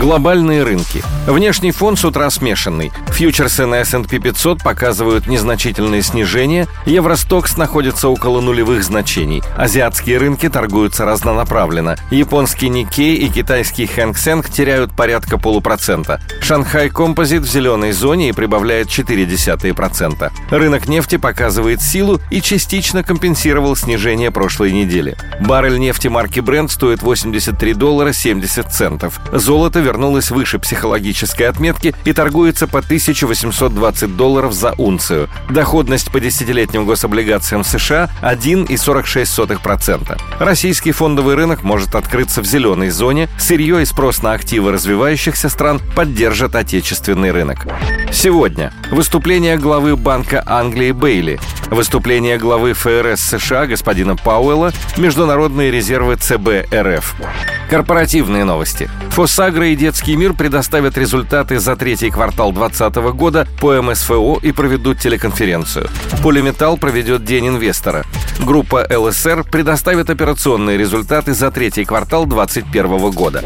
Глобальные рынки. Внешний фон с утра смешанный. Фьючерсы на S&P 500 показывают незначительные снижения, Евростокс находится около нулевых значений. Азиатские рынки торгуются разнонаправленно. Японский Никей и китайский Хэнк Сэнк теряют порядка полупроцента. Шанхай Композит в зеленой зоне и прибавляет 0,4%. Рынок нефти показывает силу и частично компенсировал снижение прошлой недели. Баррель нефти марки Brent стоит 83 доллара 70 центов. Золото вернулась выше психологической отметки и торгуется по 1820 долларов за унцию. Доходность по десятилетним гособлигациям США 1,46%. Российский фондовый рынок может открыться в зеленой зоне. Сырье и спрос на активы развивающихся стран поддержат отечественный рынок. Сегодня выступление главы Банка Англии Бейли, выступление главы ФРС США господина Пауэлла, международные резервы ЦБ РФ. Корпоративные новости. Фосагра и Детский мир предоставят результаты за третий квартал 2020 года по МСФО и проведут телеконференцию. Полиметалл проведет День инвестора. Группа ЛСР предоставит операционные результаты за третий квартал 2021 года.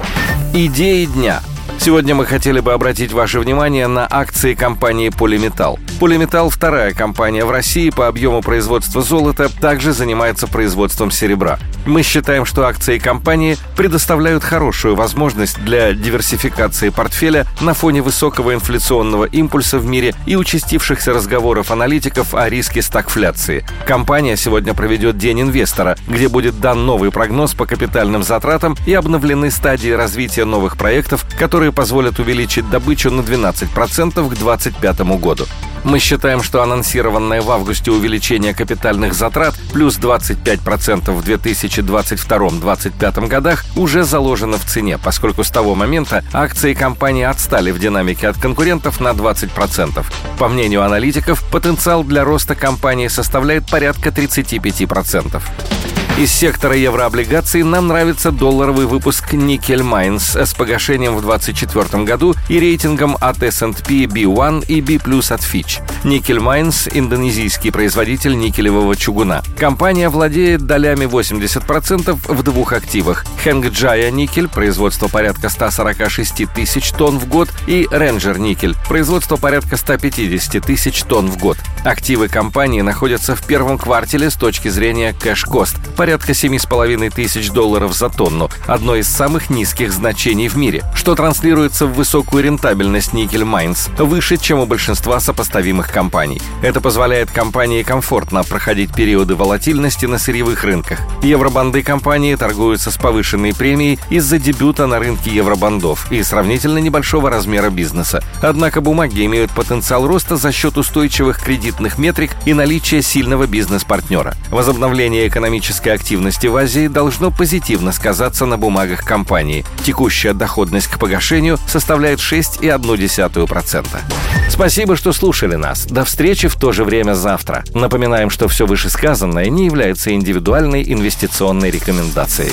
Идеи дня. Сегодня мы хотели бы обратить ваше внимание на акции компании «Полиметалл». Полиметалл, вторая компания в России по объему производства золота, также занимается производством серебра. Мы считаем, что акции компании предоставляют хорошую возможность для диверсификации портфеля на фоне высокого инфляционного импульса в мире и участившихся разговоров аналитиков о риске стагфляции. Компания сегодня проведет День инвестора, где будет дан новый прогноз по капитальным затратам и обновлены стадии развития новых проектов, которые позволят увеличить добычу на 12% к 2025 году. Мы считаем, что анонсированное в августе увеличение капитальных затрат плюс 25% в 2022-2025 годах уже заложено в цене, поскольку с того момента акции компании отстали в динамике от конкурентов на 20%. По мнению аналитиков, потенциал для роста компании составляет порядка 35%. Из сектора еврооблигаций нам нравится долларовый выпуск Nickel Mines с погашением в 2024 году и рейтингом от S&P B1 и B+, от Fitch. Nickel Mines – индонезийский производитель никелевого чугуна. Компания владеет долями 80% в двух активах – Hengjaya Nickel, производство порядка 146 тысяч тонн в год, и Ranger Nickel, производство порядка 150 тысяч тонн в год. Активы компании находятся в первом квартале с точки зрения cash cost – порядка 7,5 тысяч долларов за тонну, одно из самых низких значений в мире, что транслируется в высокую рентабельность Nickel Mines, выше, чем у большинства сопоставимых компаний. Это позволяет компании комфортно проходить периоды волатильности на сырьевых рынках. Евробонды компании торгуются с повышенной премией из-за дебюта на рынке евробондов и сравнительно небольшого размера бизнеса. Однако бумаги имеют потенциал роста за счет устойчивых кредитных метрик и наличия сильного бизнес-партнера. Возобновление экономической активности в Азии должно позитивно сказаться на бумагах компании. Текущая доходность к погашению составляет 6,1%. Спасибо, что слушали нас. До встречи в то же время завтра. Напоминаем, что все вышесказанное не является индивидуальной инвестиционной рекомендацией.